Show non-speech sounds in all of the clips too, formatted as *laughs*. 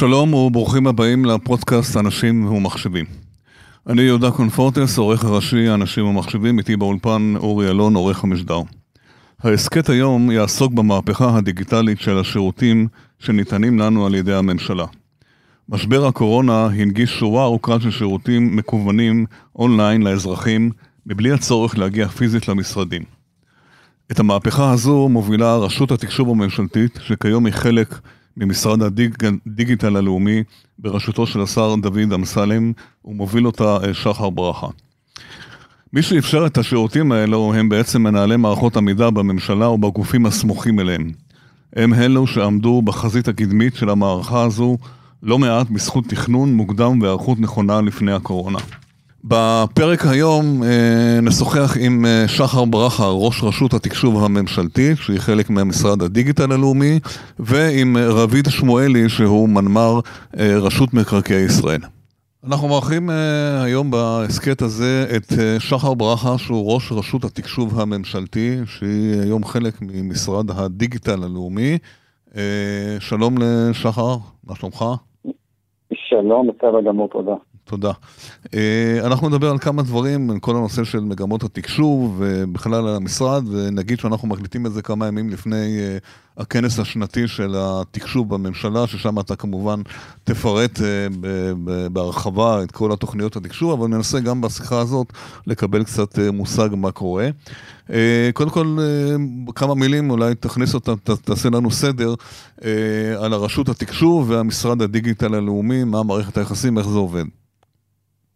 שלום וברוכים הבאים לפודקאסט אנשים ומחשבים. אני יהודה קונפורטס, עורך הראשי אנשים ומחשבים, איתי באולפן אורי אלון, עורך המשדר. ההסכת היום יעסוק במהפכה הדיגיטלית של השירותים שניתנים לנו על ידי הממשלה. משבר הקורונה הנגיש שורה ארוכה של שירותים מקוונים אונליין לאזרחים, מבלי הצורך להגיע פיזית למשרדים. את המהפכה הזו מובילה רשות התקשוב הממשלתית, שכיום היא חלק ממשרד הדיגיטל הלאומי, בראשותו של השר דוד אמסלם, ומוביל אותה אה, שחר ברכה. מי שאפשר את השירותים האלו הם בעצם מנהלי מערכות המידע בממשלה ובגופים הסמוכים אליהם. הם אלו שעמדו בחזית הקדמית של המערכה הזו לא מעט בזכות תכנון מוקדם והיערכות נכונה לפני הקורונה. בפרק היום אה, נשוחח עם אה, שחר ברכה, ראש רשות התקשוב הממשלתי, שהיא חלק מהמשרד הדיגיטל הלאומי, ועם רביד שמואלי, שהוא מנמ"ר אה, רשות מקרקעי ישראל. אנחנו מארחים היום בהסכת הזה את שחר ברכה, שהוא ראש רשות התקשוב הממשלתי, שהיא היום חלק ממשרד הדיגיטל הלאומי. שלום לשחר, מה שלומך? שלום, בסדר גמור, תודה. תודה. אה, אנחנו נדבר על כמה דברים, כל הנושא של מגמות התקשוב ובכלל על המשרד, ונגיד שאנחנו מקליטים את זה כמה ימים לפני אה, הכנס השנתי של התקשוב בממשלה, ששם אתה כמובן תפרט אה, בהרחבה את כל התוכניות התקשוב, אבל ננסה גם בשיחה הזאת לקבל קצת מושג מה קורה. קודם כל, כמה מילים, אולי תכניס אותה, תעשה לנו סדר על הרשות התקשוב והמשרד הדיגיטל הלאומי, מה מערכת היחסים, איך זה עובד.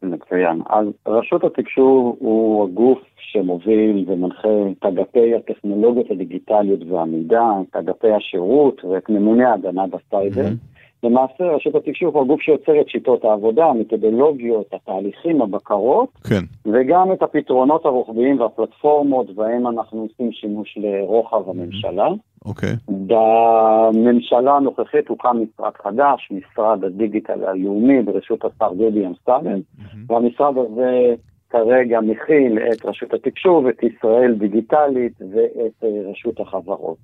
מצוין. אז רשות התקשוב הוא הגוף שמוביל ומנחה את אגפי הטכנולוגיות הדיגיטליות והמידע, את אגפי השירות ואת ממוני ההגנה בסייבר. Mm-hmm. למעשה רשות התקשוב הוא הגוף שיוצר את שיטות העבודה, המתודולוגיות, התהליכים, הבקרות, כן. וגם את הפתרונות הרוחביים והפלטפורמות בהם אנחנו עושים שימוש לרוחב הממשלה. אוקיי. Okay. בממשלה הנוכחית הוקם משרד חדש, משרד הדיגיטל הלאומי בראשות השר דודי אמסלם, mm-hmm. והמשרד הזה כרגע מכיל את רשות התקשוב, את ישראל דיגיטלית ואת אה, רשות החברות.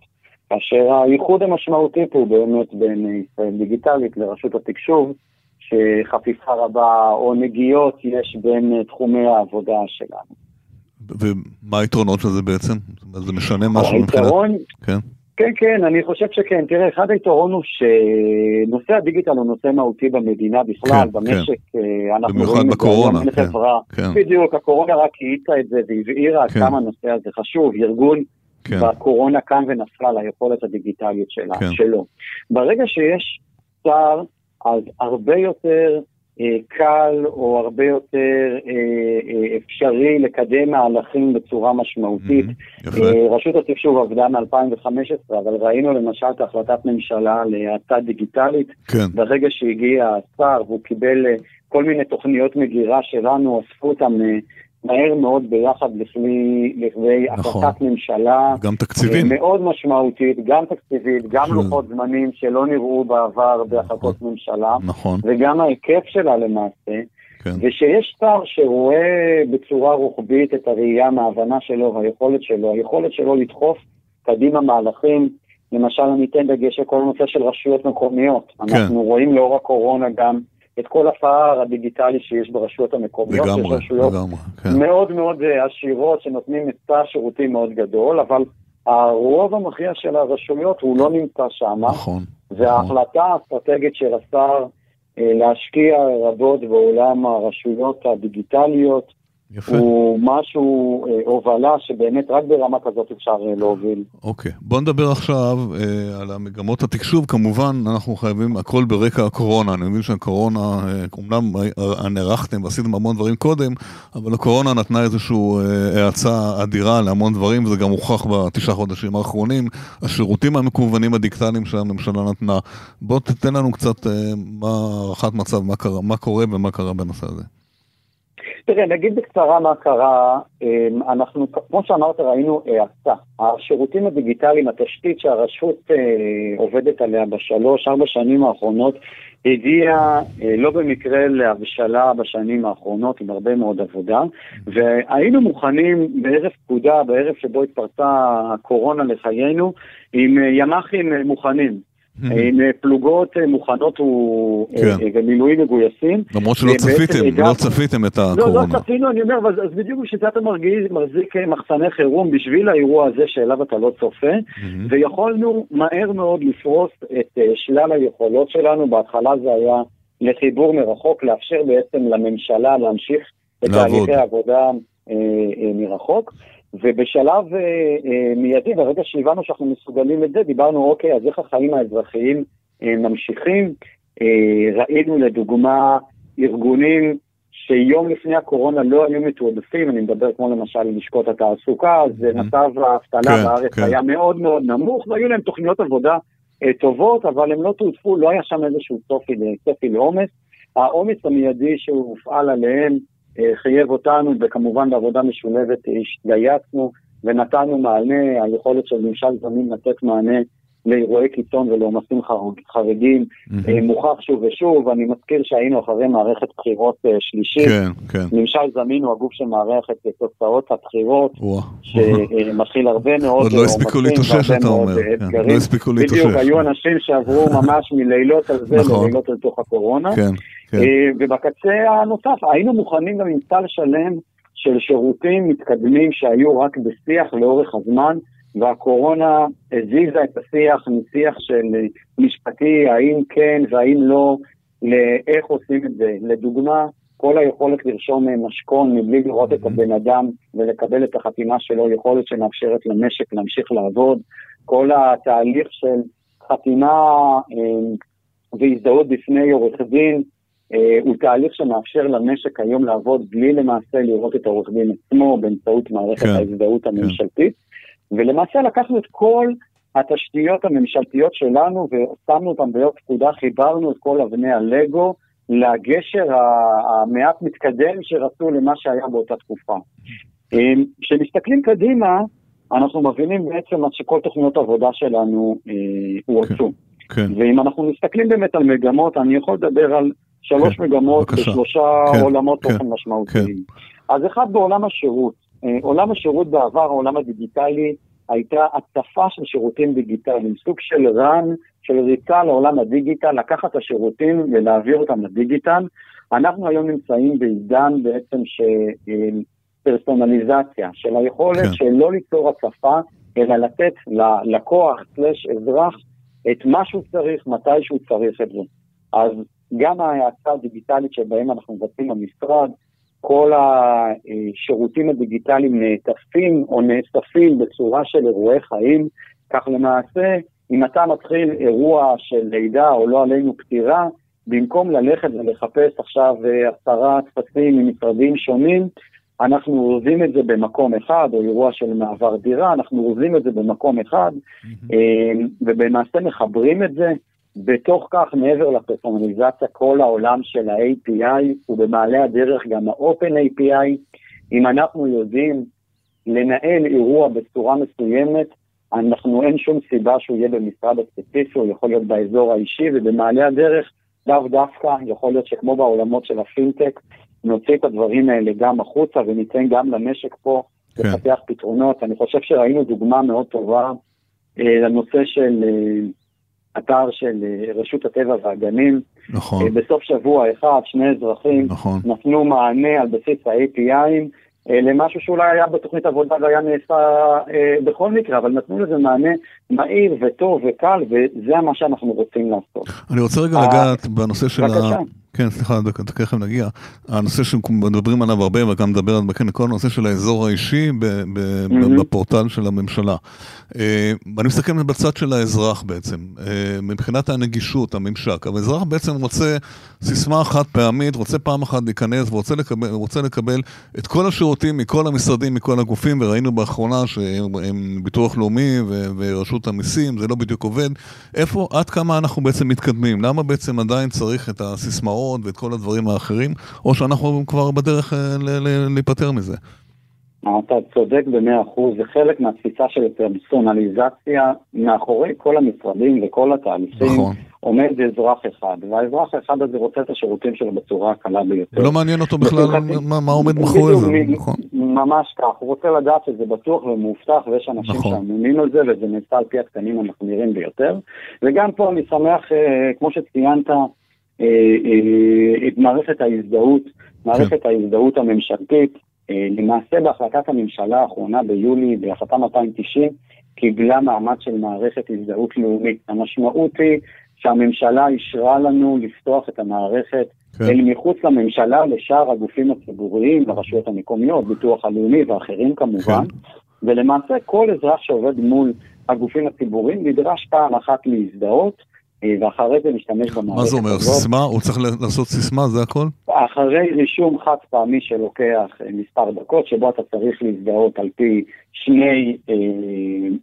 כאשר הייחוד המשמעותי פה הוא באמת בין ישראל דיגיטלית לרשות התקשוב, שחפיפה רבה או נגיעות יש בין תחומי העבודה שלנו. ומה היתרונות של זה בעצם? זה משנה משהו מבחינת... היתרון... כן. כן, כן, אני חושב שכן. תראה, אחד היתרון הוא שנושא הדיגיטל הוא נושא מהותי במדינה בכלל, כן, במשק. כן. אה, אנחנו במיוחד בקורונה. כן, כן. בדיוק, הקורונה רק האיצה את זה והבהירה כן. כמה הנושא הזה חשוב. ארגון כן. בקורונה קם ונפל על היכולת הדיגיטלית שלה, כן. שלו. ברגע שיש שר, אז הרבה יותר אה, קל או הרבה יותר אה, אה, אפשרי לקדם מהלכים בצורה משמעותית. Mm-hmm, אה, רשות התקשוב עבדה מ-2015, אבל ראינו למשל את החלטת ממשלה להאטה דיגיטלית. כן. ברגע שהגיע השר והוא קיבל אה, כל מיני תוכניות מגירה שלנו, אספו אותם אה, מהר מאוד ביחד לכלי, לכדי נכון. החלטת ממשלה. גם תקציבים. אה, מאוד משמעותית, גם תקציבית, גם ש... לוחות זמנים שלא נראו בעבר בהחלטות נכון. ממשלה. נכון. וגם ההיקף שלה למעשה. כן. ושיש שר שרואה בצורה רוחבית את הראייה מההבנה שלו, היכולת שלו, היכולת שלו לדחוף קדימה מהלכים. למשל, אני אתן דגש על כל הנושא של רשויות מקומיות. כן. אנחנו רואים לאור הקורונה גם את כל הפער הדיגיטלי שיש ברשויות המקומיות. לגמרי, לגמרי, כן. מאוד מאוד אה, עשירות שנותנים היצע שירותים מאוד גדול, אבל הרוב המכריע של הרשויות הוא לא נמצא שם. נכון. וההחלטה נכון. האסטרטגית של השר אה, להשקיע רבות בעולם הרשויות הדיגיטליות, יפה. הוא משהו, אה, הובלה שבאמת רק ברמה כזאת אפשר אה, להוביל. אוקיי, בוא נדבר עכשיו אה, על המגמות התקשוב. כמובן, אנחנו חייבים הכל ברקע הקורונה. אני מבין שהקורונה, אה, אומנם אה, נערכתם ועשיתם המון דברים קודם, אבל הקורונה נתנה איזושהי אה, האצה אדירה להמון דברים, וזה גם הוכח בתשעה חודשים האחרונים. השירותים המקוונים הדיגיטליים שהממשלה נתנה. בוא תתן לנו קצת אה, מה הערכת מצב, מה, קרה, מה קורה ומה קרה בנושא הזה. תראה, נגיד בקצרה מה קרה, אמ, אנחנו, כמו שאמרת, ראינו האצה. השירותים הדיגיטליים, התשתית שהרשות אה, עובדת עליה בשלוש, ארבע שנים האחרונות, הגיעה אה, לא במקרה להבשלה בשנים האחרונות עם הרבה מאוד עבודה, והיינו מוכנים בערב פקודה, בערב שבו התפרצה הקורונה לחיינו, עם אה, ימ"חים מוכנים. עם פלוגות מוכנות ומילואים מגויסים. למרות שלא צפיתם, לא צפיתם את הקורונה. לא, לא צפינו, אני אומר, אז בדיוק בשביל זה אתה מחזיק מחסני חירום בשביל האירוע הזה שאליו אתה לא צופה, ויכולנו מהר מאוד לפרוס את שלל היכולות שלנו, בהתחלה זה היה לחיבור מרחוק, לאפשר בעצם לממשלה להמשיך את תהליכי העבודה אה, אה, מרחוק. ובשלב אה, אה, מיידי, ברגע שהבנו שאנחנו מסוגלים את זה, דיברנו, אוקיי, אז איך החיים האזרחיים אה, ממשיכים? ראינו לדוגמה ארגונים שיום לפני הקורונה לא היו מתועדפים, אני מדבר כמו למשל עם לשכות התעסוקה, אז mm-hmm. מצב האבטלה כן, בארץ כן. היה מאוד מאוד נמוך, והיו להם תוכניות עבודה טובות, אבל הם לא תועדפו, לא היה שם איזשהו צופי, לעומס. העומס המיידי שהופעל עליהם חייב אותנו, וכמובן בעבודה משולבת השתגייסנו ונתנו מענה, היכולת של ממשל זמין לתת מענה לאירועי קיצון ולעומסים חריגים, mm-hmm. מוכח שוב ושוב, אני מזכיר שהיינו אחרי מערכת בחירות אה, שלישית, כן, כן. ממשל זמין הוא הגוף שמארח את תוצאות הבחירות, שמכיל הרבה מאוד עוד לא הספיקו להתאושש, אתה אומר, כן, לא הספיקו להתאושש. בדיוק, היו אנשים שעברו *laughs* ממש מלילות על זה נכון. ללילות על תוך הקורונה, כן, כן. ובקצה הנוסף, היינו מוכנים גם עם סל שלם של שירותים מתקדמים שהיו רק בשיח לאורך הזמן, והקורונה הזיזה את השיח משיח של משפטי, האם כן והאם לא, לאיך עושים את זה. לדוגמה, כל היכולת לרשום משכון מבלי לראות את הבן אדם ולקבל את החתימה שלו, יכולת שמאפשרת למשק להמשיך לעבוד. כל התהליך של חתימה אה, והזדהות בפני עורך דין, אה, הוא תהליך שמאפשר למשק היום לעבוד בלי למעשה לראות את העורך דין עצמו באמצעות מערכת כן, ההזדהות כן. הממשלתית. כן. ולמעשה לקחנו את כל התשתיות הממשלתיות שלנו ושמנו אותן ביום פקודה, חיברנו את כל אבני הלגו לגשר המעט מתקדם שרצו למה שהיה באותה תקופה. כשמסתכלים קדימה, אנחנו מבינים בעצם שכל תוכניות העבודה שלנו אה, הואצו. כן, כן. ואם אנחנו מסתכלים באמת על מגמות, אני יכול לדבר על שלוש כן, מגמות בבקשה. בשלושה כן, עולמות כן, תוכן כן, משמעותיים. כן. אז אחד בעולם השירות. אה, עולם השירות בעבר, העולם הדיגיטלי, הייתה הצפה של שירותים דיגיטליים, סוג של רן, של ריצה לעולם הדיגיטל, לקחת את השירותים ולהעביר אותם לדיגיטל. אנחנו היום נמצאים בעידן בעצם של אה, פרסונליזציה, של היכולת כן. של לא ליצור הצפה, אלא לתת ללקוח, סלש אזרח, את מה שהוא צריך, מתי שהוא צריך את זה. אז גם ההאצה הדיגיטלית שבהם אנחנו מבצעים במשרד, כל השירותים הדיגיטליים נעטפים או נאספים בצורה של אירועי חיים, כך למעשה, אם אתה מתחיל אירוע של לידה או לא עלינו פטירה, במקום ללכת ולחפש עכשיו אה, עשרה טפסים ממשרדים שונים, אנחנו אורזים את זה במקום אחד, או אירוע של מעבר דירה, אנחנו אורזים את זה במקום אחד, mm-hmm. ובמעשה מחברים את זה בתוך כך, מעבר לפרסונליזציה, כל העולם של ה-API, ובמעלה הדרך גם ה-Open API, אם אנחנו יודעים לנהל אירוע בצורה מסוימת, אנחנו, אין שום סיבה שהוא יהיה במשרד הספציפי, הוא יכול להיות באזור האישי, ובמעלה הדרך, לאו דווקא, יכול להיות שכמו בעולמות של הפינטק, נוציא את הדברים האלה גם החוצה וניתן גם למשק פה כן. לפתח פתרונות. אני חושב שראינו דוגמה מאוד טובה אה, לנושא של... אה, אתר של אה, רשות הטבע והגנים. נכון. אה, בסוף שבוע אחד, שני אזרחים נכון. נתנו מענה על בסיס ה-APIים אה, למשהו שאולי היה בתוכנית עבודה והיה נעשה בכל מקרה, אבל נתנו לזה מענה מהיר וטוב וקל, וזה מה שאנחנו רוצים לעשות. אני רוצה רגע לגעת בנושא של ה... כן, סליחה, תכף נגיע. הנושא שמדברים עליו הרבה, וגם מדבר על כן, כל הנושא של האזור האישי בפורטל של הממשלה. אה, ואני מסתכל בצד של האזרח בעצם, אה, מבחינת הנגישות, הממשק. האזרח בעצם רוצה סיסמה חד פעמית, רוצה פעם אחת להיכנס ורוצה לקבל, לקבל את כל השירותים מכל המשרדים, מכל הגופים, וראינו באחרונה שהם ביטוח לאומי ורשות המיסים, זה לא בדיוק עובד. איפה, עד כמה אנחנו בעצם מתקדמים? למה בעצם עדיין צריך את הסיסמאות ואת כל הדברים האחרים, או שאנחנו כבר בדרך אה, להיפטר מזה? אתה צודק במאה אחוז, זה חלק מהתפיסה של פרסונליזציה מאחורי כל המשרדים וכל התהליכים. נכון. עומד אזרח אחד, והאזרח האחד הזה רוצה את השירותים שלו בצורה הקלה ביותר. ולא מעניין אותו בכלל מה, מה עומד מאחורי זה, נכון. ממש כך, הוא רוצה לדעת שזה בטוח ומאובטח, ויש אנשים נכון. שאמונים על זה, וזה נעשה על פי התקנים המחמירים ביותר. וגם פה אני שמח, אה, כמו שציינת, אה, אה, את מערכת ההזדהות, מערכת כן. ההזדהות הממשלתית, למעשה בהחלטת הממשלה האחרונה ביולי, בהחלטה 290, קיבלה מעמד של מערכת הזדהות לאומית. המשמעות היא שהממשלה אישרה לנו לפתוח את המערכת כן. אל מחוץ לממשלה, לשאר הגופים הציבוריים, לרשויות המקומיות, ביטוח הלאומי ואחרים כמובן, כן. ולמעשה כל אזרח שעובד מול הגופים הציבוריים נדרש פעם אחת להזדהות, אה, ואחרי זה להשתמש במערכת מה זה אומר, הזאת. סיסמה? הוא צריך לעשות סיסמה, זה הכל? אחרי רישום חד פעמי שלוקח אה, מספר דקות, שבו אתה צריך להזדהות על פי שני אה,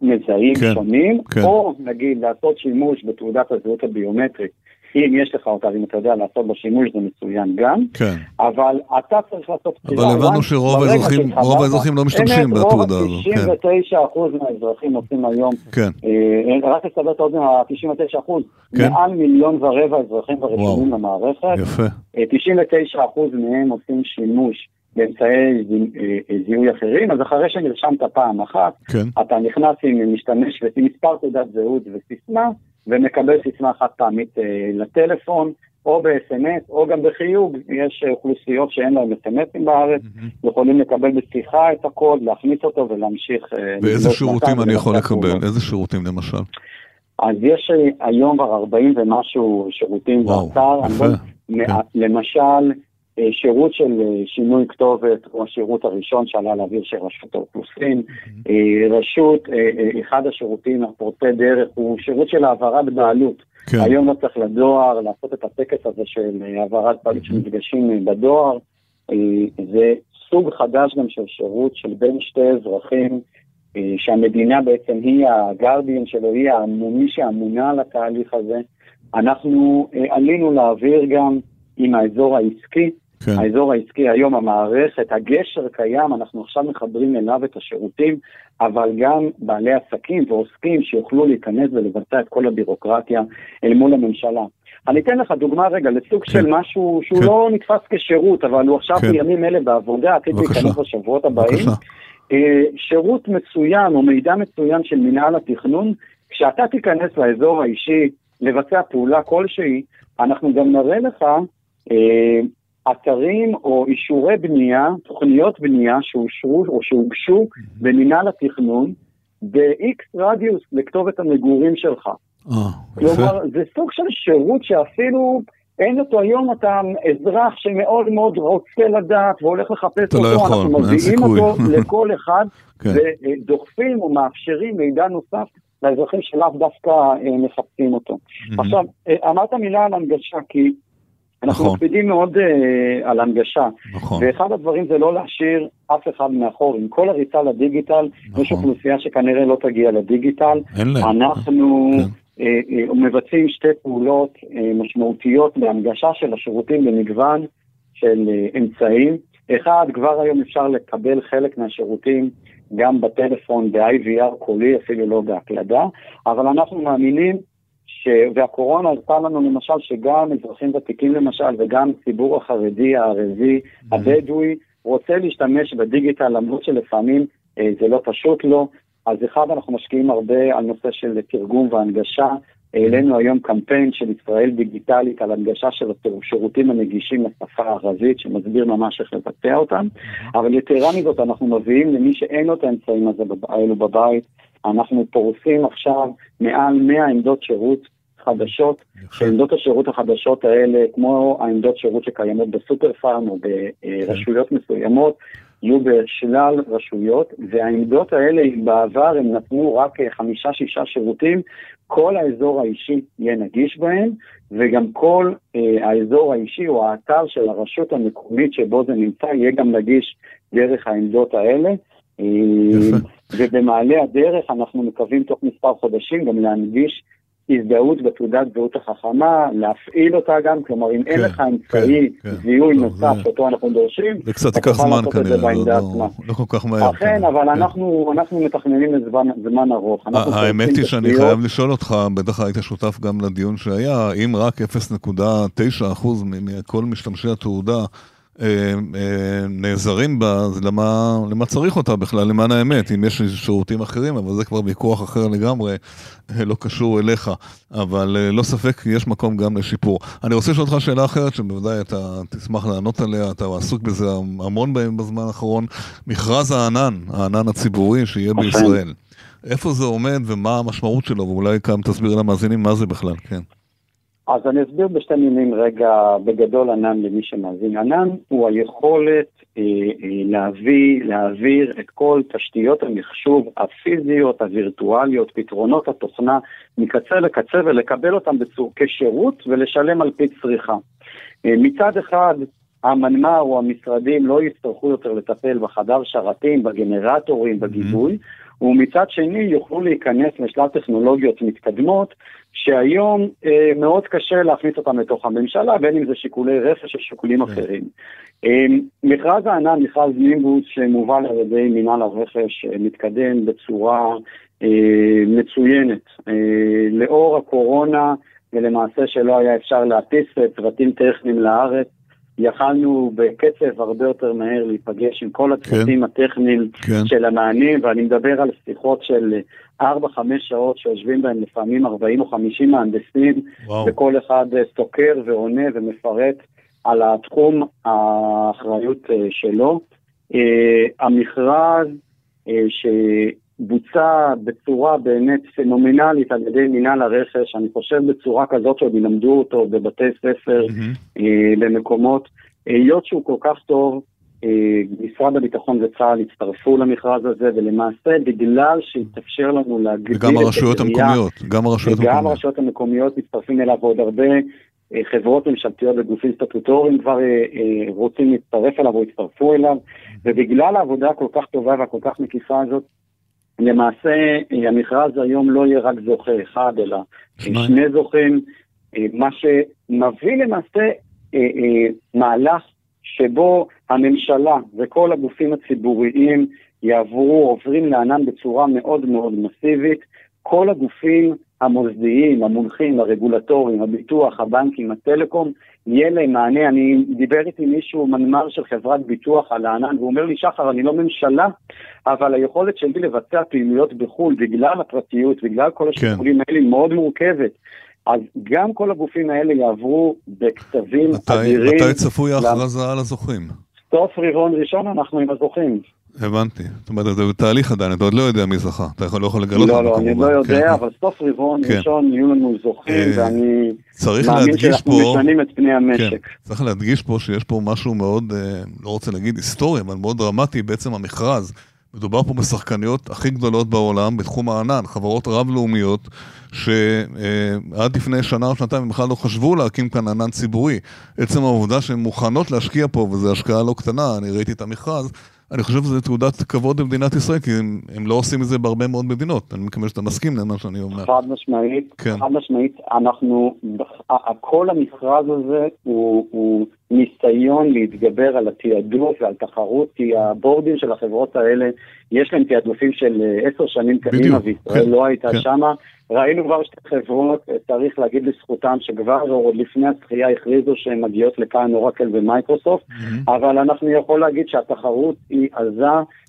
מזהים כן, שונים, כן. או נגיד לעשות שימוש בתעודת הזהות הביומטרית אם יש לך אותה, אם אתה יודע לעשות בה שימוש זה מצוין גם, כן. אבל אתה צריך לעשות בחירה. אבל הבנו שרוב האזרחים, רוב האזרחים לא משתמשים בתעודה הזו. 99% כן. מהאזרחים עושים היום, כן. אה, רק לסבר את האוזן, ה-99%, כן. מעל מיליון ורבע אזרחים ברשומים למערכת, יפה. 99% אה, מהם עושים שימוש. באמצעי אה, זיהוי אחרים, אז אחרי שנרשמת פעם אחת, כן. אתה נכנס עם משתמש ומספר תעודת זהות וסיסמה, ומקבל סיסמה חד פעמית אה, לטלפון, או ב-SMS, או גם בחיוג. יש אוכלוסיות שאין להן SMSים בארץ, mm-hmm. יכולים לקבל בשיחה את הקוד, להכניס אותו ולהמשיך... אה, ואיזה שירותים אני יכול לקבל? איזה שירותים למשל? אז יש אה, היום כבר 40 ומשהו שירותים באתר. יפה. כן. למשל, שירות של אה, שינוי כתובת הוא השירות הראשון שעלה לאוויר של רשות האוכלוסין. Mm-hmm. רשות, אחד השירותים, הפורטי דרך, הוא שירות של העברת בעלות. כן. היום לא צריך לדואר לעשות את הטקס הזה של העברת בעלות mm-hmm. שמפגשים בדואר. זה סוג חדש גם של שירות של בין שתי אזרחים, שהמדינה בעצם היא הגרדיאן שלו, היא מי שאמונה על התהליך הזה. אנחנו עלינו לאוויר גם עם האזור העסקי. כן. האזור העסקי היום, המערכת, הגשר קיים, אנחנו עכשיו מחברים אליו את השירותים, אבל גם בעלי עסקים ועוסקים שיוכלו להיכנס ולבצע את כל הבירוקרטיה אל מול הממשלה. אני אתן לך דוגמה רגע לסוג כן. של משהו שהוא כן. לא נתפס כשירות, אבל הוא עכשיו כן. בימים אלה בעבודה, עתיד להיכנס בשבועות הבאים. אה, שירות מצוין או מידע מצוין של מנהל התכנון, כשאתה תיכנס לאזור האישי לבצע פעולה כלשהי, אנחנו גם נראה לך אה, אתרים או אישורי בנייה, תוכניות בנייה שאושרו או שהוגשו במינהל התכנון ב-X רדיוס לכתובת המגורים שלך. אה, יפה. כלומר, זה סוג של שירות שאפילו אין אותו היום, אתה אזרח שמאוד מאוד רוצה לדעת והולך לחפש אותו, לא יכול, אנחנו מביאים אותו לכל אחד *laughs* כן. ודוחפים או מאפשרים מידע נוסף לאזרחים שלאו דווקא אה, מחפשים אותו. Mm-hmm. עכשיו, אה, אמרת מילה על הנגשה, כי אנחנו נכון. מקפידים מאוד uh, על הנגשה. נכון. ואחד הדברים זה לא להשאיר אף אחד מאחור. עם כל הריצה לדיגיטל, נכון. יש אוכלוסייה שכנראה לא תגיע לדיגיטל. אין להם. אנחנו כן. uh, uh, מבצעים שתי פעולות uh, משמעותיות להנגשה של השירותים במגוון של uh, אמצעים. אחד, כבר היום אפשר לקבל חלק מהשירותים גם בטלפון, ב-IVR קולי, אפילו לא בהקלדה, אבל אנחנו מאמינים ש... והקורונה הרתה לנו למשל שגם אזרחים ותיקים למשל וגם ציבור החרדי, הערבי, mm-hmm. הבדואי, רוצה להשתמש בדיגיטל למרות שלפעמים אה, זה לא פשוט לו. אז אחד, אנחנו משקיעים הרבה על נושא של תרגום והנגשה. העלינו היום קמפיין של ישראל דיגיטלית על הנגשה של השירותים הנגישים לשפה הערבית, שמסביר ממש איך לבצע אותם. אבל יתרה מזאת, אנחנו מביאים למי שאין לו את האמצעים האלו בבית, אנחנו פורסים עכשיו מעל 100 עמדות שירות חדשות, שעמדות השירות החדשות האלה, כמו העמדות שירות שקיימות בסופר פארם או ברשויות מסוימות, יהיו בשלל רשויות, והעמדות האלה, בעבר הם נתנו רק חמישה-שישה שירותים, כל האזור האישי יהיה נגיש בהם, וגם כל אה, האזור האישי או האתר של הרשות המקומית שבו זה נמצא יהיה גם נגיש דרך העמדות האלה. ובמעלה הדרך אנחנו מקווים תוך מספר חודשים גם להנגיש הזדהות בתעודת זהות החכמה, להפעיל אותה גם, כלומר אם כן, אין לך אמצעי כן, כן. זיהוי כן. נוסף שאותו אנחנו דורשים, זה קצת ייקח זמן כנראה, לא, לא, לא כל כך מהר. אכן, אבל כן. אנחנו, אנחנו מתכננים לזמן ארוך. האמת היא שאני חייב לשאול אותך, בטח היית שותף גם לדיון שהיה, אם רק 0.9% מכל משתמשי התעודה אה, אה, נעזרים בה, אז למה, למה צריך אותה בכלל, למען האמת, אם יש שירותים אחרים, אבל זה כבר ויכוח אחר לגמרי, אה, לא קשור אליך, אבל לא ספק, יש מקום גם לשיפור. אני רוצה לשאול אותך שאלה אחרת, שבוודאי אתה תשמח לענות עליה, אתה עסוק בזה המון בהם בזמן האחרון, מכרז הענן, הענן הציבורי שיהיה בישראל. איפה זה עומד ומה המשמעות שלו, ואולי גם תסביר למאזינים מה זה בכלל, כן. אז אני אסביר בשתי מילים רגע בגדול ענן למי שמאזין. ענן הוא היכולת אה, אה, להביא, להעביר את כל תשתיות המחשוב הפיזיות, הווירטואליות, פתרונות התוכנה מקצה לקצה ולקבל אותם בצור, כשירות ולשלם על פי צריכה. אה, מצד אחד, המנמ"ר או המשרדים לא יצטרכו יותר לטפל בחדר שרתים, בגנרטורים, בגיבוי. Mm-hmm. ומצד שני יוכלו להיכנס לשלב טכנולוגיות מתקדמות, שהיום אה, מאוד קשה להכניס אותן לתוך הממשלה, בין אם זה שיקולי רכש או שיקולים כן. אחרים. אה, מכרז הענן, מכרז נימבוס שמובל על ידי מינהל הרכש, אה, מתקדם בצורה אה, מצוינת. אה, לאור הקורונה, ולמעשה שלא היה אפשר להטיס צוותים טכניים לארץ, יכלנו בקצב הרבה יותר מהר להיפגש עם כל הצוותים כן, הטכניים כן. של המענים, ואני מדבר על שיחות של 4-5 שעות שיושבים בהם לפעמים 40 או 50 מהנדסים, וואו. וכל אחד סוקר ועונה ומפרט על התחום האחריות אה, שלו. אה, המכרז אה, ש... בוצע בצורה באמת פנומנלית על ידי מינהל הרכש, אני חושב בצורה כזאת שעוד ילמדו אותו בבתי ספר, mm-hmm. במקומות. היות שהוא כל כך טוב, אה, משרד הביטחון וצה"ל הצטרפו למכרז הזה, ולמעשה בגלל שהתאפשר לנו להגדיל את וגם הרשויות המקומיות, גם הרשויות המקומיות. וגם הרשויות המקומיות מצטרפים אליו עוד הרבה. אה, חברות ממשלתיות וגופים סטטוטוריים כבר רוצים להצטרף אליו או הצטרפו אליו, ובגלל העבודה הכל כך טובה והכל כך מקיפה הזאת, למעשה המכרז היום לא יהיה רק זוכה אחד, אלא שני זוכים, מה שמביא למעשה מהלך שבו הממשלה וכל הגופים הציבוריים יעברו, עוברים לענן בצורה מאוד מאוד מסיבית. כל הגופים המוסדיים, המונחים, הרגולטוריים, הביטוח, הבנקים, הטלקום, יהיה להם מענה. אני דיבר איתי מישהו, מנמ"ר של חברת ביטוח על הענן, והוא אומר לי, שחר, אני לא ממשלה, אבל היכולת שלי לבצע פעילויות בחו"ל, בגלל הפרטיות, בגלל כל כן. השיקולים כן. האלה, היא מאוד מורכבת. אז גם כל הגופים האלה יעברו בכתבים מתי, אדירים. מתי צפוי ההכרזה על הזוכים? סוף רבעון ראשון אנחנו עם הזוכים. הבנתי. זאת אומרת, זה בתהליך עדיין, אתה עוד לא יודע מי זכה. אתה יכול, לא יכול לגלות לא, לא, אני לא יודע, כן. אבל סוף רבעון כן. ראשון יהיו לנו זוכים, אה, ואני מאמין שאנחנו משנים את פני המשק. כן. צריך להדגיש פה שיש פה משהו מאוד, אה, לא רוצה להגיד היסטורי, אבל מאוד דרמטי בעצם המכרז. מדובר פה בשחקניות הכי גדולות בעולם בתחום הענן, חברות רב-לאומיות שעד לפני שנה או שנתיים הם בכלל לא חשבו להקים כאן ענן ציבורי. עצם העובדה שהן מוכנות להשקיע פה, וזו השקעה לא קטנה, אני ראיתי את המכרז, אני חושב שזו תעודת כבוד למדינת ישראל, כי הם, הם לא עושים את זה בהרבה מאוד מדינות. אני מקווה שאתה מסכים למה שאני אומר. חד משמעית, כן. חד משמעית. אנחנו, כל המכרז הזה הוא, הוא ניסיון להתגבר על התעדוף ועל תחרות, כי הבורדים של החברות האלה, יש להם תעדופים של אה, עשר שנים קדימה, וישראל כן, לא הייתה כן. שמה. ראינו כבר שתי חברות, אה, צריך להגיד לזכותם, שכבר עוד לפני הזכייה הכריזו שהן מגיעות לכאן אורקל ומייקרוסופט, mm-hmm. אבל אנחנו יכול להגיד שהתחרות היא עזה,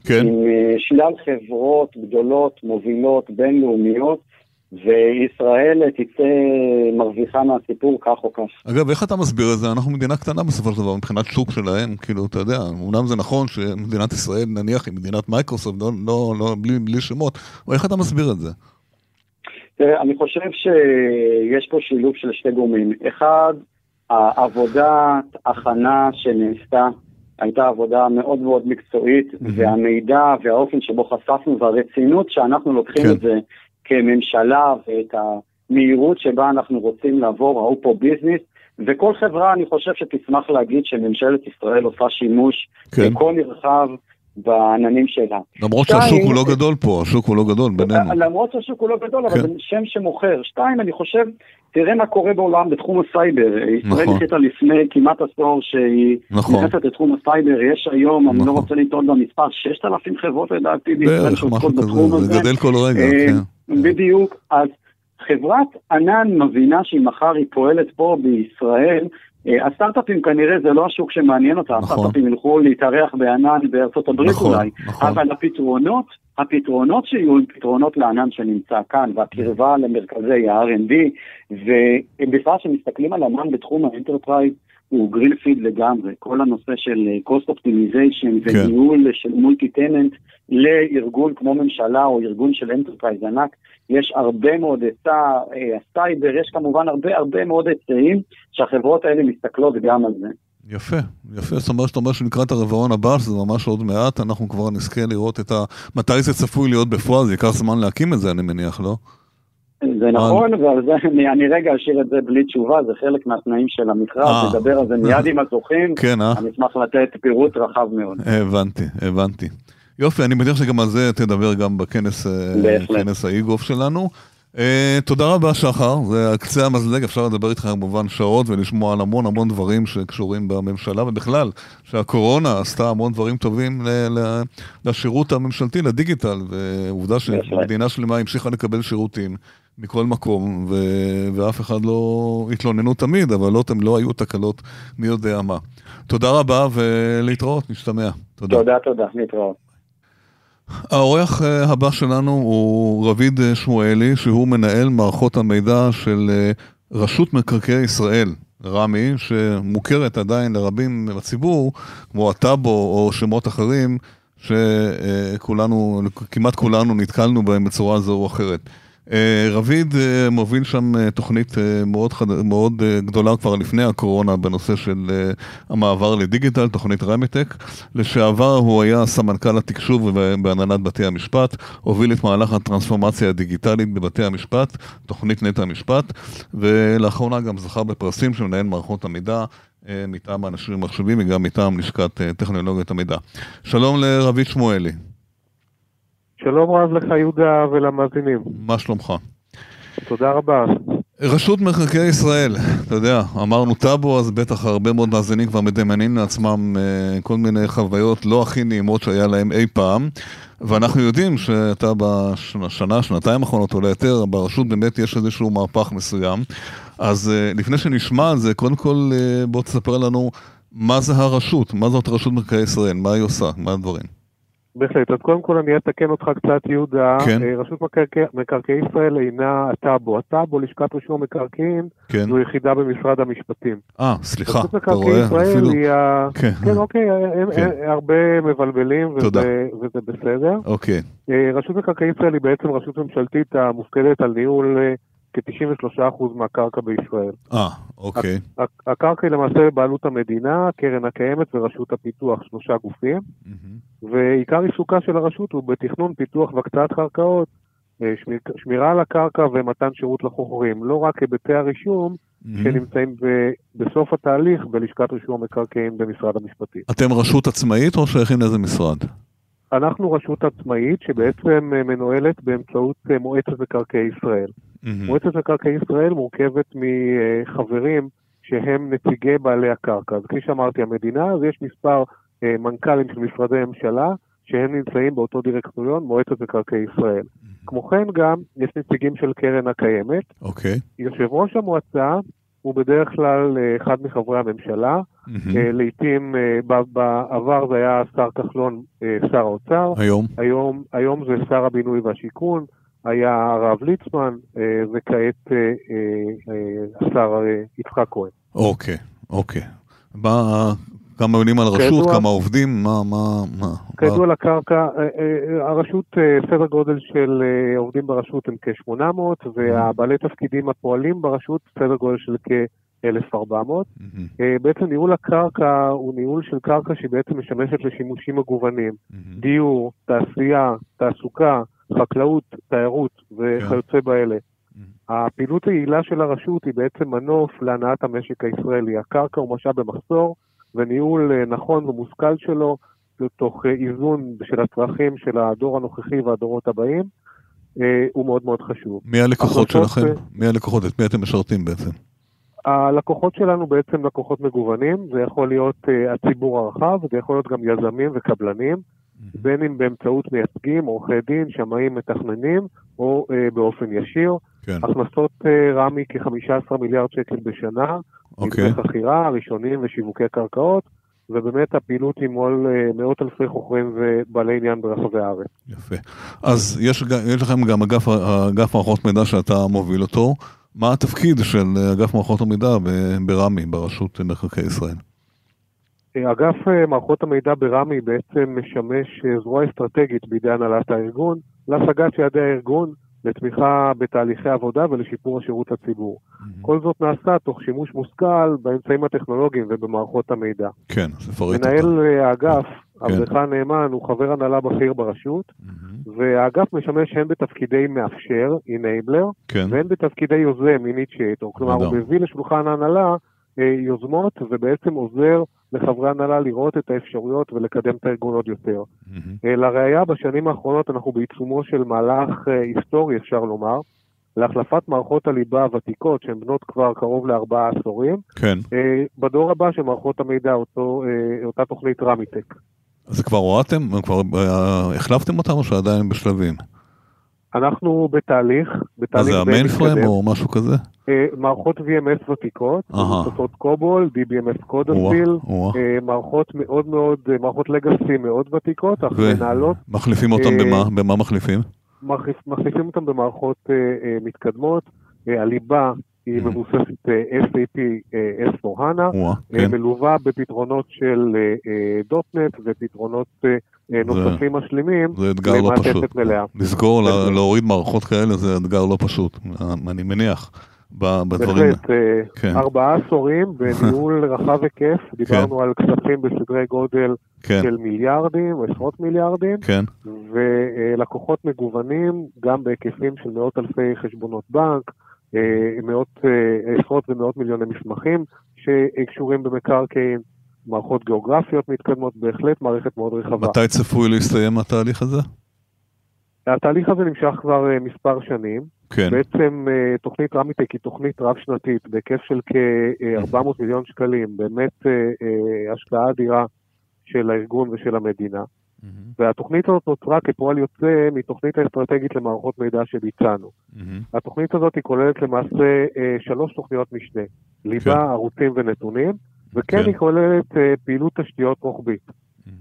כן. עם אה, שלל חברות גדולות, מובילות, בינלאומיות, וישראל תצא מרוויחה מהסיפור כך או כך. אגב, איך אתה מסביר את זה? אנחנו מדינה קטנה בסופו של דבר, מבחינת שוק שלהם, כאילו, אתה יודע, אומנם זה נכון שמדינת ישראל, נניח, היא מדינת מייקרוסופט, לא, לא, לא, בלי, בלי שמות, אבל איך אתה מסביר את זה? תראה, אני חושב שיש פה שילוב של שתי גורמים. אחד, העבודת הכנה שנעשתה הייתה עבודה מאוד מאוד מקצועית, mm-hmm. והמידע והאופן שבו חשפנו והרצינות שאנחנו לוקחים כן. את זה כממשלה ואת המהירות שבה אנחנו רוצים לעבור, ראו פה business, וכל חברה אני חושב שתשמח להגיד שממשלת ישראל עושה שימוש כן. בכל נרחב בעננים שלה. למרות שתיים, שהשוק הוא לא גדול פה, השוק הוא לא גדול בינינו. למרות שהשוק הוא לא גדול, כן. אבל זה שם שמוכר. שתיים, אני חושב, תראה מה קורה בעולם בתחום הסייבר. נכון. ישראל החליטה לפני כמעט עשור שהיא נכון. נכנסת לתחום הסייבר, יש היום, נכון. אני לא נכון. רוצה לטעון במספר, 6,000 חברות לדעתי בישראל שעוסקות בתחום הזה. זה גדל כל רגע, אה, כן. בדיוק, אז חברת ענן מבינה שאם מחר היא פועלת פה בישראל, אה, הסטארט-אפים כנראה זה לא השוק שמעניין אותה, נכון. הסטארט-אפים ילכו להתארח בענן בארצות הברית נכון, אולי, נכון. אבל הפתרונות, הפתרונות שיהיו הם פתרונות לענן שנמצא כאן, והקרבה למרכזי ה-R&D, ובכלל כשמסתכלים על ענן בתחום ה enterprise, הוא greenfield לגמרי, כל הנושא של אה, cost optimization כן. וניהול של multi-tenant לארגון כמו ממשלה או ארגון של enterprise ענק, יש הרבה מאוד היצע, אה, הסייבר, יש כמובן הרבה הרבה מאוד היצעים שהחברות האלה מסתכלות גם על זה. יפה, יפה, זאת אומרת שאתה אומר שלקראת הרבעון הבא, שזה ממש עוד מעט, אנחנו כבר נזכה לראות את ה... מתי זה צפוי להיות בפועל, זה ייקח זמן להקים את זה, אני מניח, לא? זה נכון, אבל זה, *laughs* אני, אני רגע אשאיר את זה בלי תשובה, זה חלק מהתנאים של המכרז, אה. נדבר על זה מיד עם הזוכים, *laughs* כן, אה? אני אשמח לתת פירוט רחב מאוד. הבנתי, הבנתי. יופי, אני מניח שגם על זה תדבר גם בכנס אה, האיגוף שלנו. Uh, תודה רבה שחר, זה קצה המזלג, אפשר לדבר איתך כמובן שעות ולשמוע על המון המון דברים שקשורים בממשלה ובכלל, שהקורונה עשתה המון דברים טובים ל- ל- לשירות הממשלתי, לדיגיטל, ועובדה שמדינה שלמה המשיכה לקבל שירותים מכל מקום, ו- ואף אחד לא התלוננו תמיד, אבל לא, לא היו תקלות מי יודע מה. תודה רבה ולהתראות, נשתמע. תודה. תודה, תודה, להתראות. האורח אה, הבא שלנו הוא רביד אה, שמואלי, שהוא מנהל מערכות המידע של אה, רשות מקרקעי ישראל, רמ"י, שמוכרת עדיין לרבים בציבור, כמו הטאבו או שמות אחרים, שכולנו, כמעט כולנו נתקלנו בהם בצורה זו או אחרת. אה, רביד אה, מוביל שם אה, תוכנית מאוד, חד... מאוד גדולה כבר לפני הקורונה בנושא של המעבר לדיגיטל, תוכנית רמיטק. לשעבר הוא היה סמנכ"ל התקשוב בהנהלת בתי המשפט, הוביל את מהלך הטרנספורמציה הדיגיטלית בבתי המשפט, תוכנית נטע המשפט, ולאחרונה גם זכה בפרסים של מנהל מערכות המידע. מטעם האנשים המחשבים וגם מטעם לשכת טכנולוגיית המידע. שלום לרביד שמואלי. שלום רב לך יהודה ולמאזינים. מה שלומך? תודה רבה. רשות מקרקעי ישראל, אתה יודע, אמרנו טאבו, אז בטח הרבה מאוד מאזינים כבר מדמיינים לעצמם אה, כל מיני חוויות לא הכי נעימות שהיה להם אי פעם, ואנחנו יודעים שאתה בשנה, שנתיים האחרונות או ליותר, ברשות באמת יש איזשהו מהפך מסוים. אז אה, לפני שנשמע על זה, קודם כל אה, בוא תספר לנו מה זה הרשות, מה זאת רשות מקרקעי ישראל, מה היא עושה, מה הדברים. בהחלט, אז קודם כל אני אתקן אותך קצת יהודה, כן. אה, רשות מקרקעי, מקרקעי ישראל אינה הטאבו, הטאבו, לשכת רישום המקרקעין, כן. זו יחידה במשרד המשפטים. אה, סליחה, אתה רואה, אפילו... היא ה... כן, כן אוקיי, הם, כן. הם, הרבה מבלבלים וזה, וזה בסדר. אוקיי. אה, רשות מקרקעי ישראל היא בעצם רשות ממשלתית המופקדת על ניהול אה, כ-93% מהקרקע בישראל. אה, אוקיי. הקרקע היא למעשה בבעלות המדינה, קרן הקיימת ורשות הפיתוח, שלושה גופים, mm-hmm. ועיקר עיסוקה של הרשות הוא בתכנון, פיתוח והקצאת קרקעות, אה, שמירה על הקרקע ומתן שירות לחוכרים, לא רק היבטי הרישום mm-hmm. שנמצאים ב- בסוף התהליך בלשכת רישום המקרקעין במשרד המשפטים. אתם רשות עצמאית או שייכים לאיזה משרד? אנחנו רשות עצמאית שבעצם אה, מנוהלת באמצעות אה, מועצת מקרקעי ישראל. Mm-hmm. מועצת מקרקעי ישראל מורכבת מחברים שהם נציגי בעלי הקרקע. אז כפי שאמרתי, המדינה, אז יש מספר אה, מנכ"לים של משרדי ממשלה שהם נמצאים באותו דירקטוריון, מועצת מקרקעי ישראל. Mm-hmm. כמו כן גם, יש נציגים של קרן הקיימת. אוקיי. Okay. יושב ראש המועצה הוא בדרך כלל אה, אחד מחברי הממשלה. Mm-hmm. לעתים, בעבר זה היה השר כחלון, שר האוצר. היום? היום, היום זה שר הבינוי והשיכון. היה הרב ליצמן, אה, וכעת אה, אה, השר יצחק כהן. אוקיי, אוקיי. מה, כמה מילים על הרשות, כמה עובדים, מה, מה, מה? כידוע לקרקע, הרשות, סדר גודל של עובדים ברשות הם כ-800, והבעלי תפקידים הפועלים ברשות, סדר גודל של כ-1,400. בעצם ניהול הקרקע הוא ניהול של קרקע שהיא בעצם משמשת לשימושים מגוונים. דיור, תעשייה, תעסוקה, חקלאות, תיירות וכיוצא כן. באלה. Mm-hmm. הפעילות היעילה של הרשות היא בעצם מנוף להנעת המשק הישראלי. הקרקע הוא משאב במחסור, וניהול אה, נכון ומושכל שלו תוך איזון של הצרכים של הדור הנוכחי והדורות הבאים, הוא מאוד מאוד חשוב. מי הלקוחות שלכם? מי הלקוחות? את מי אתם משרתים בעצם? הלקוחות שלנו בעצם לקוחות מגוונים, זה יכול להיות הציבור הרחב, זה יכול להיות גם יזמים וקבלנים. בין אם באמצעות מייצגים, עורכי דין, שמאים מתכננים, או אה, באופן ישיר. כן. הכנסות אה, רמי כ-15 מיליארד שקל בשנה, אוקיי. מבני חכירה, ראשונים ושיווקי קרקעות, ובאמת הפעילות היא מול אה, מאות אלפי חוכרים ובעלי עניין ברחבי הארץ. יפה. אז יש, יש לכם גם אגף, אגף מערכות מידע שאתה מוביל אותו. מה התפקיד של אגף מערכות המידע ברמ"י, ברשות מקרקעי ישראל? אגף אה, מערכות המידע ברמ"י בעצם משמש אה, זרוע אסטרטגית בידי הנהלת הארגון להשגת יעדי הארגון לתמיכה בתהליכי עבודה ולשיפור השירות לציבור. Mm-hmm. כל זאת נעשה תוך שימוש מושכל באמצעים הטכנולוגיים ובמערכות המידע. כן, זה פריט מנהל. אה, האגף, כן. עבדך כן. נאמן, הוא חבר הנהלה בכיר ברשות, mm-hmm. והאגף משמש הן בתפקידי מאפשר, אינבלר, כן. והן בתפקידי יוזם, איניצ'ייטור. כלומר, הוא מביא לשולחן ההנהלה יוזמות ובעצם עוזר לחברי הנהלה לראות את האפשרויות ולקדם את הארגון עוד יותר. Mm-hmm. לראיה, בשנים האחרונות אנחנו בעיצומו של מהלך אה, היסטורי, אפשר לומר, להחלפת מערכות הליבה הוותיקות, שהן בנות כבר קרוב לארבעה עשורים, כן. אה, בדור הבא של מערכות המידע, אותו, אותה תוכנית רמיטק. אז כבר הורדתם? כבר החלפתם אותם או שעדיין בשלבים? אנחנו בתהליך, בתהליך. אז זה המיינפריים או משהו כזה? אה, מערכות VMS ותיקות, מבוססות קובול, DBMS קודסטיל, מערכות מאוד מאוד, אה, מערכות לגאסי מאוד ותיקות, אך מנהלות. מחליפים אותם במה? אה, במה מחליפים? מחליפים אותם במערכות מתקדמות. הליבה היא מבוססת SAP S4HANA, כן. מלווה בפתרונות של דוטנט ופתרונות נוספים משלימים. זה אתגר לא פשוט. לסגור, להוריד מערכות כאלה זה אתגר לא פשוט, אני מניח. בדברים. בהחלט, אה, כן. ארבעה עשורים בניהול *laughs* רחב היקף, כן. דיברנו על כספים בסדרי גודל כן. של מיליארדים עשרות מיליארדים, כן. ולקוחות מגוונים גם בהיקפים של מאות אלפי חשבונות בנק, אה, מאות, אה, עשרות ומאות מיליוני מסמכים שקשורים במקרקעין, מערכות גיאוגרפיות מתקדמות, בהחלט מערכת מאוד רחבה. מתי צפוי להסתיים התהליך הזה? התהליך הזה נמשך כבר מספר שנים. כן. בעצם אה, תוכנית רמיטק היא תוכנית רב-שנתית בהיקף של כ-400 מיליון שקלים, באמת אה, אה, השקעה אדירה של הארגון ושל המדינה. Mm-hmm. והתוכנית הזאת נוצרה כפועל יוצא מתוכנית האסטרטגית למערכות מידע שביצענו. Mm-hmm. התוכנית הזאת היא כוללת למעשה שלוש תוכניות משנה, ליבה, כן. ערוצים ונתונים, וכן כן. היא כוללת פעילות תשתיות רוחבית. Mm-hmm.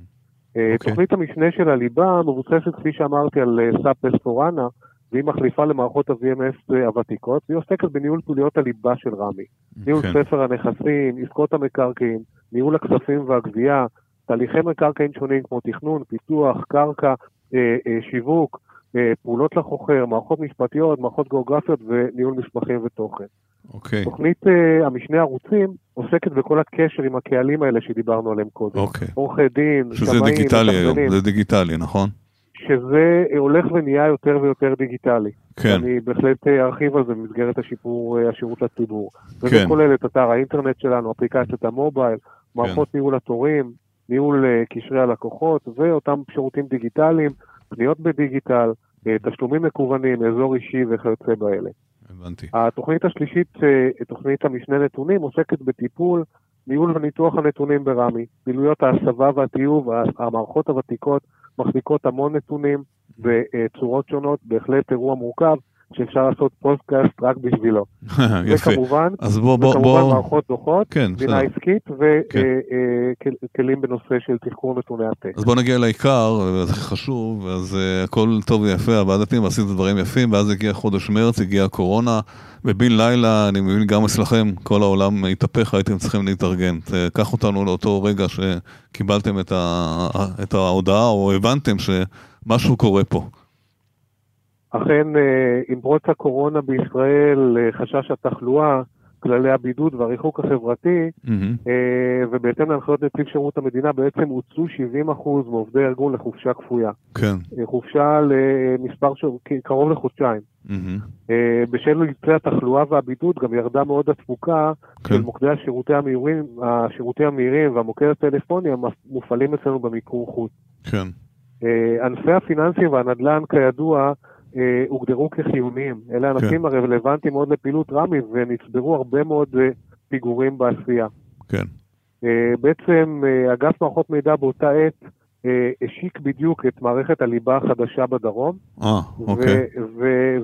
Okay. תוכנית המשנה של הליבה מבוססת, כפי שאמרתי, על סאפ אספורנה, והיא מחליפה למערכות ה-VMS הוותיקות, והיא עוסקת בניהול פעוליות הליבה של רמ"י. ניהול כן. ספר הנכסים, עסקות המקרקעין, ניהול הכספים והגבייה, תהליכי מקרקעין שונים כמו תכנון, פיתוח, קרקע, אה, אה, שיווק, אה, פעולות לחוכר, מערכות משפטיות, מערכות גיאוגרפיות וניהול מסמכים ותוכן. אוקיי. תוכנית אה, המשנה ערוצים עוסקת בכל הקשר עם הקהלים האלה שדיברנו עליהם קודם. אוקיי. עורכי דין, שמאים, שזה דיגיטלי היום, זה דיגיטלי, נכון? שזה הולך ונהיה יותר ויותר דיגיטלי. כן. אני בהחלט ארחיב על זה במסגרת השיפור השירות לציבור. כן. וזה כולל את אתר האינטרנט שלנו, אפליקציית המובייל, מערכות כן. ניהול התורים, ניהול אה, קשרי הלקוחות, ואותם שירותים דיגיטליים, פניות בדיגיטל, אה, תשלומים מקוונים, אזור אישי וכיוצא באלה. הבנתי. התוכנית השלישית, תוכנית המשנה נתונים, עוסקת בטיפול, ניהול וניתוח הנתונים ברמ"י, פעילויות ההסבה והטיוב, המערכות הוותיקות מחזיקות המון נתונים בצורות שונות, בהחלט אירוע מורכב. שאפשר לעשות פודקאסט רק בשבילו. *laughs* יפה. וכמובן, אז בוא, בוא, וכמובן בוא... מערכות דוחות, כן, בינה עסקית וכלים כן. אה, אה, בנושא של תחקור נתוני עתק. אז בוא נגיע לעיקר, זה חשוב, אז uh, הכל טוב ויפה, עבדתם ועשית דברים יפים, ואז הגיע חודש מרץ, הגיעה הקורונה, ובן לילה, אני מבין גם אצלכם, כל העולם התהפך, הייתם צריכים להתארגן. קח אותנו לאותו רגע שקיבלתם את, ה, את ההודעה, או הבנתם שמשהו קורה פה. אכן, אה, עם פרוץ הקורונה בישראל, אה, חשש התחלואה כללי הבידוד והריחוק החברתי, mm-hmm. ובהתאם להנחיות נציב שירות המדינה בעצם הוצאו 70% מעובדי הארגון לחופשה כפויה. כן. חופשה למספר, ש... קרוב לחודשיים. Mm-hmm. בשל אילצי התחלואה והבידוד גם ירדה מאוד התפוקה כן. של מוקדי השירותי המהירים, השירותים המהירים והמוקד הטלפוני המופעלים אצלנו במיקור חוץ. כן. ענפי הפיננסים והנדל"ן כידוע אה, הוגדרו כחיוניים. אלה ענפים כן. הרלוונטיים מאוד לפעילות רמ"י ונצברו הרבה מאוד אה, פיגורים בעשייה. כן. אה, בעצם אה, אגף מערכות מידע באותה עת אה, השיק בדיוק את מערכת הליבה החדשה בדרום. אה, אוקיי.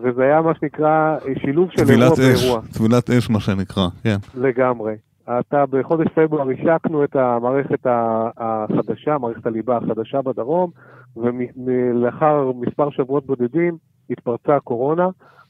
וזה היה מה שנקרא שילוב של אירוע באירוע. טבילת אש, מה שנקרא, כן. לגמרי. אתה בחודש פברואר השקנו את המערכת החדשה, מערכת הליבה החדשה בדרום, ולאחר מספר שבועות בודדים התפרצה הקורונה,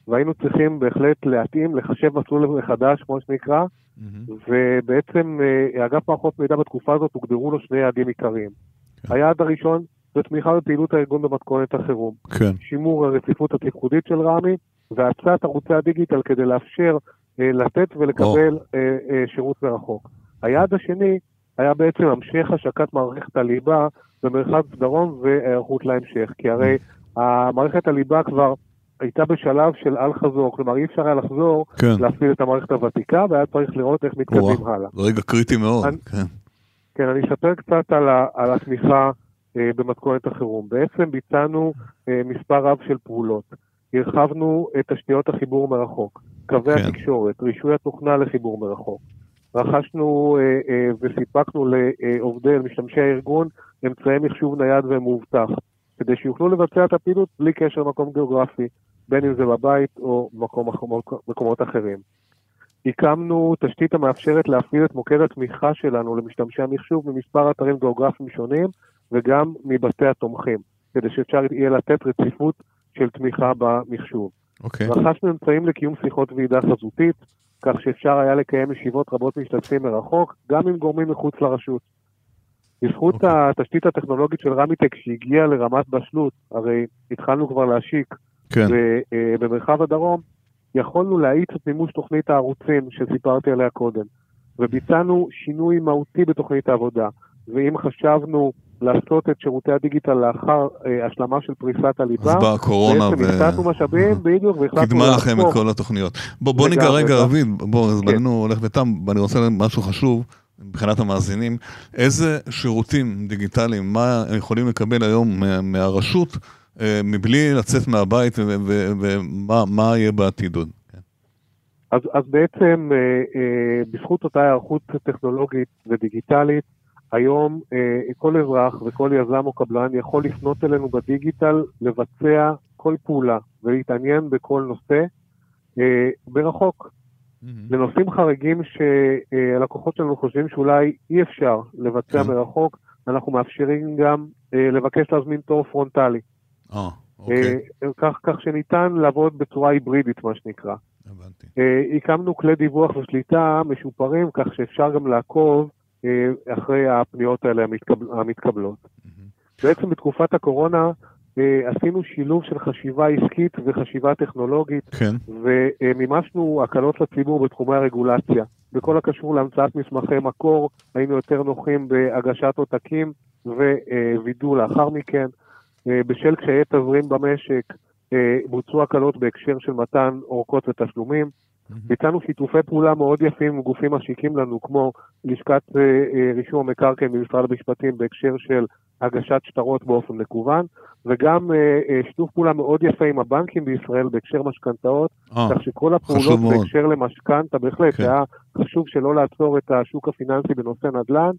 והיינו צריכים בהחלט להתאים, לחשב מסלול מחדש, כמו שנקרא, mm-hmm. ובעצם אה, אגף מערכות מידע בתקופה הזאת הוגדרו לו שני יעדים עיקריים. Okay. כן. היעד הראשון זה תמיכה בפעילות הארגון במתכונת החירום. כן. שימור הרציפות התפקודית של רמ"י והצעת ערוצי הדיגיטל כדי לאפשר אה, לתת ולקבל oh. אה, אה, שירות מרחוק. היעד השני היה בעצם המשך השקת מערכת הליבה במרחב דרום והיערכות להמשך, כי הרי המערכת הליבה כבר הייתה בשלב של אל חזור, כלומר אי אפשר היה לחזור כן. להפעיל את המערכת הוותיקה, והיה צריך לראות איך מתקדמים הלאה. זה רגע קריטי מאוד, אני, כן. כן, אני אספר קצת על, ה, על התמיכה אה, במתכונת החירום. בעצם ביצענו אה, מספר רב של פעולות. הרחבנו את תשתיות החיבור מרחוק, קווי כן. התקשורת, רישוי התוכנה לחיבור מרחוק. רכשנו אה, אה, וסיפקנו לעובדי, למשתמשי הארגון, אמצעי מחשוב נייד ומאובטח, כדי שיוכלו לבצע את הפעילות בלי קשר למקום גיאוגרפי, בין אם זה בבית או מקום, מקומות אחרים. הקמנו תשתית המאפשרת להפעיל את מוקד התמיכה שלנו למשתמשי המחשוב ממספר אתרים גיאוגרפיים שונים וגם מבתי התומכים, כדי שאפשר יהיה לתת רציפות של תמיכה במחשוב. Okay. אוקיי. רכשנו אמצעים לקיום שיחות ועידה חזותית, כך שאפשר היה לקיים ישיבות רבות משתתפים מרחוק, גם עם גורמים מחוץ לרשות. בזכות okay. אוקיי. התשתית הטכנולוגית של רמיטק שהגיעה לרמת בשלות, הרי התחלנו כבר להשיק כן. במרחב הדרום, יכולנו להאיץ את מימוש תוכנית הערוצים שסיפרתי עליה קודם, וביצענו שינוי מהותי בתוכנית העבודה. ואם חשבנו לעשות את שירותי הדיגיטל לאחר אה, השלמה של פריסת הליבה. אז באה הקורונה ו... בעצם הקטנו משאבים, בדיוק, והחלטנו קידמה לכם את כל התוכניות. בוא, בוא ניגע רגע, רביד, בוא, זמננו כן. הולך ותם, ואני רוצה משהו חשוב. מבחינת המאזינים, איזה שירותים דיגיטליים, מה יכולים לקבל היום מהרשות אה, מבלי לצאת מהבית ומה יהיה בעתיד עוד? אז, אז בעצם אה, בזכות אותה היערכות טכנולוגית ודיגיטלית, היום אה, כל אזרח וכל יזם או קבלן יכול לפנות אלינו בדיגיטל, לבצע כל פעולה ולהתעניין בכל נושא אה, ברחוק. Mm-hmm. לנושאים חריגים שהלקוחות שלנו חושבים שאולי אי אפשר לבצע. כן. מרחוק, אנחנו מאפשרים גם אה, לבקש להזמין תור פרונטלי. Oh, okay. אה, כך, כך שניתן לעבוד בצורה היברידית, מה שנקרא. הבנתי. אה, הקמנו כלי דיווח ושליטה משופרים, כך שאפשר גם לעקוב אה, אחרי הפניות האלה המתקבל, המתקבלות. Mm-hmm. בעצם בתקופת הקורונה עשינו שילוב של חשיבה עסקית וחשיבה טכנולוגית, כן. ומימשנו הקלות לציבור בתחומי הרגולציה. בכל הקשור להמצאת מסמכי מקור, היינו יותר נוחים בהגשת עותקים ווידוא לאחר מכן. אה, בשל קשיי תזרים במשק, בוצעו הקלות בהקשר של מתן אורכות ותשלומים. ביצענו שיתופי פעולה מאוד יפים עם גופים משיקים לנו, כמו לשכת אה, אה, רישום המקרקעין במשרד המשפטים בהקשר של הגשת שטרות באופן מקוון, וגם אה, שיתוף פעולה מאוד יפה עם הבנקים בישראל בהקשר משכנתאות, כך שכל הפעולות בהקשר למשכנתה, בהחלט, כן. היה חשוב שלא לעצור את השוק הפיננסי בנושא נדל"ן.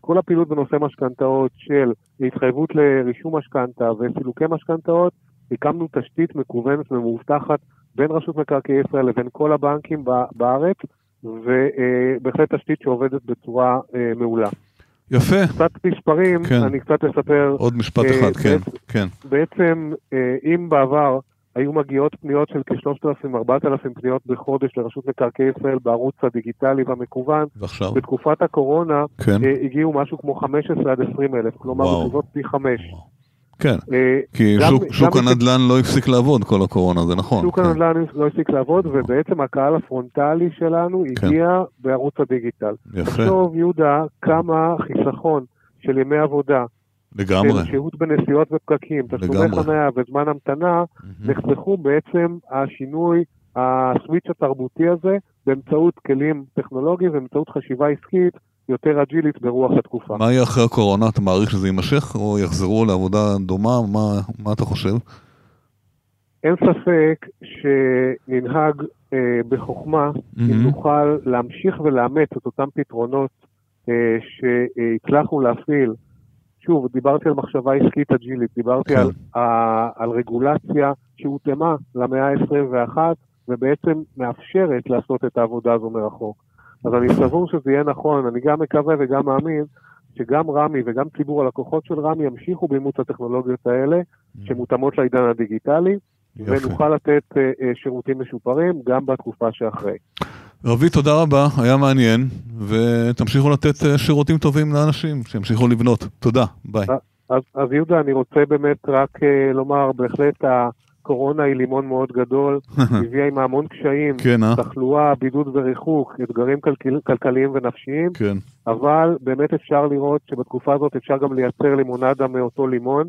כל הפעילות בנושא משכנתאות של התחייבות לרישום משכנתה וסילוקי משכנתאות, הקמנו תשתית מקוונת ומאובטחת בין רשות מקרקעי ישראל לבין כל הבנקים בארץ, ובהחלט תשתית שעובדת בצורה אה, מעולה. יפה. קצת מספרים, כן. אני קצת אספר. עוד משפט אה, אחד, כן, בעצם, כן. בעצם, אה, אם בעבר היו מגיעות פניות של כ-3,000-4,000 פניות בחודש לרשות מקרקעי ישראל בערוץ הדיגיטלי והמקוון, ועכשיו? בתקופת הקורונה כן. הגיעו משהו כמו 15 עד 20 אלף, כלומר בסביבות פי 5. וואו. כן, אה, כי גם, שוק, הנדל"ן לא הפסיק לעבוד כל הקורונה, זה נכון. שוק כן. הנדל"ן לא הפסיק לעבוד, ובעצם הקהל הפרונטלי שלנו כן. הגיע בערוץ הדיגיטל. יפה. עכשיו, יהודה, כמה חיסכון של ימי עבודה. לגמרי. של שהות בנסיעות ופקקים, תשלומי חניה וזמן המתנה, mm-hmm. נחסכו בעצם השינוי, הסוויץ' התרבותי הזה, באמצעות כלים טכנולוגיים ובאמצעות חשיבה עסקית יותר אג'ילית ברוח התקופה. מה יהיה אחרי הקורונה? אתה מעריך שזה יימשך או יחזרו לעבודה דומה? מה, מה אתה חושב? אין ספק שננהג אה, בחוכמה mm-hmm. אם נוכל להמשיך ולאמץ את אותם פתרונות אה, שהצלחנו להפעיל. שוב, דיברתי על מחשבה עסקית אג'ילית, דיברתי כן. על, אה, על רגולציה שהותאמה למאה ה-21 ובעצם מאפשרת לעשות את העבודה הזו מרחוק. אז אני סבור שזה יהיה נכון, אני גם מקווה וגם מאמין שגם רמי וגם ציבור הלקוחות של רמי ימשיכו באימוץ הטכנולוגיות האלה, mm. שמותאמות לעידן הדיגיטלי, ונוכל לתת uh, uh, שירותים משופרים גם בתקופה שאחרי. רבי, תודה רבה, היה מעניין, ותמשיכו לתת uh, שירותים טובים לאנשים, שימשיכו לבנות. תודה, ביי. אז, אז יהודה, אני רוצה באמת רק לומר, בהחלט ה... קורונה היא לימון מאוד גדול, *laughs* הביאה עם המון קשיים, כן, אה? תחלואה, בידוד וריחוק, אתגרים כלכל, כלכליים ונפשיים, כן. אבל באמת אפשר לראות שבתקופה הזאת אפשר גם לייצר לימונדה מאותו לימון,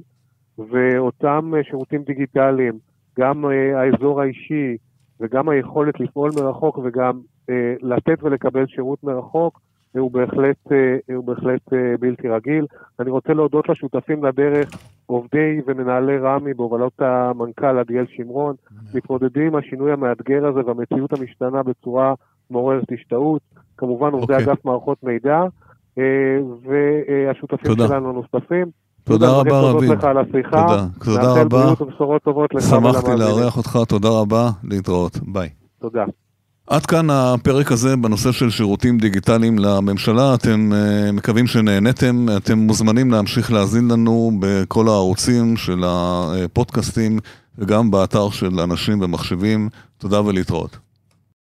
ואותם אה, שירותים דיגיטליים, גם אה, האזור האישי וגם היכולת לפעול מרחוק וגם אה, לתת ולקבל שירות מרחוק, הוא בהחלט, אה, הוא בהחלט אה, בלתי רגיל. אני רוצה להודות לשותפים לדרך, עובדי ומנהלי רמ"י בהובלות המנכ"ל עדיאל שמרון, מתמודדים עם השינוי המאתגר הזה והמציאות המשתנה בצורה מעוררת השתאות. כמובן עובדי okay. אוקיי. אגף מערכות מידע אה, והשותפים תודה. שלנו הנוספים. תודה רבה רבי. תודה לך על השיחה. תודה, תודה רבה. בריאות ובשורות טובות לך שמחתי לארח אותך, תודה רבה, להתראות. ביי. תודה. עד כאן הפרק הזה בנושא של שירותים דיגיטליים לממשלה. אתם uh, מקווים שנהניתם. אתם מוזמנים להמשיך להאזין לנו בכל הערוצים של הפודקאסטים וגם באתר של אנשים ומחשבים. תודה ולהתראות.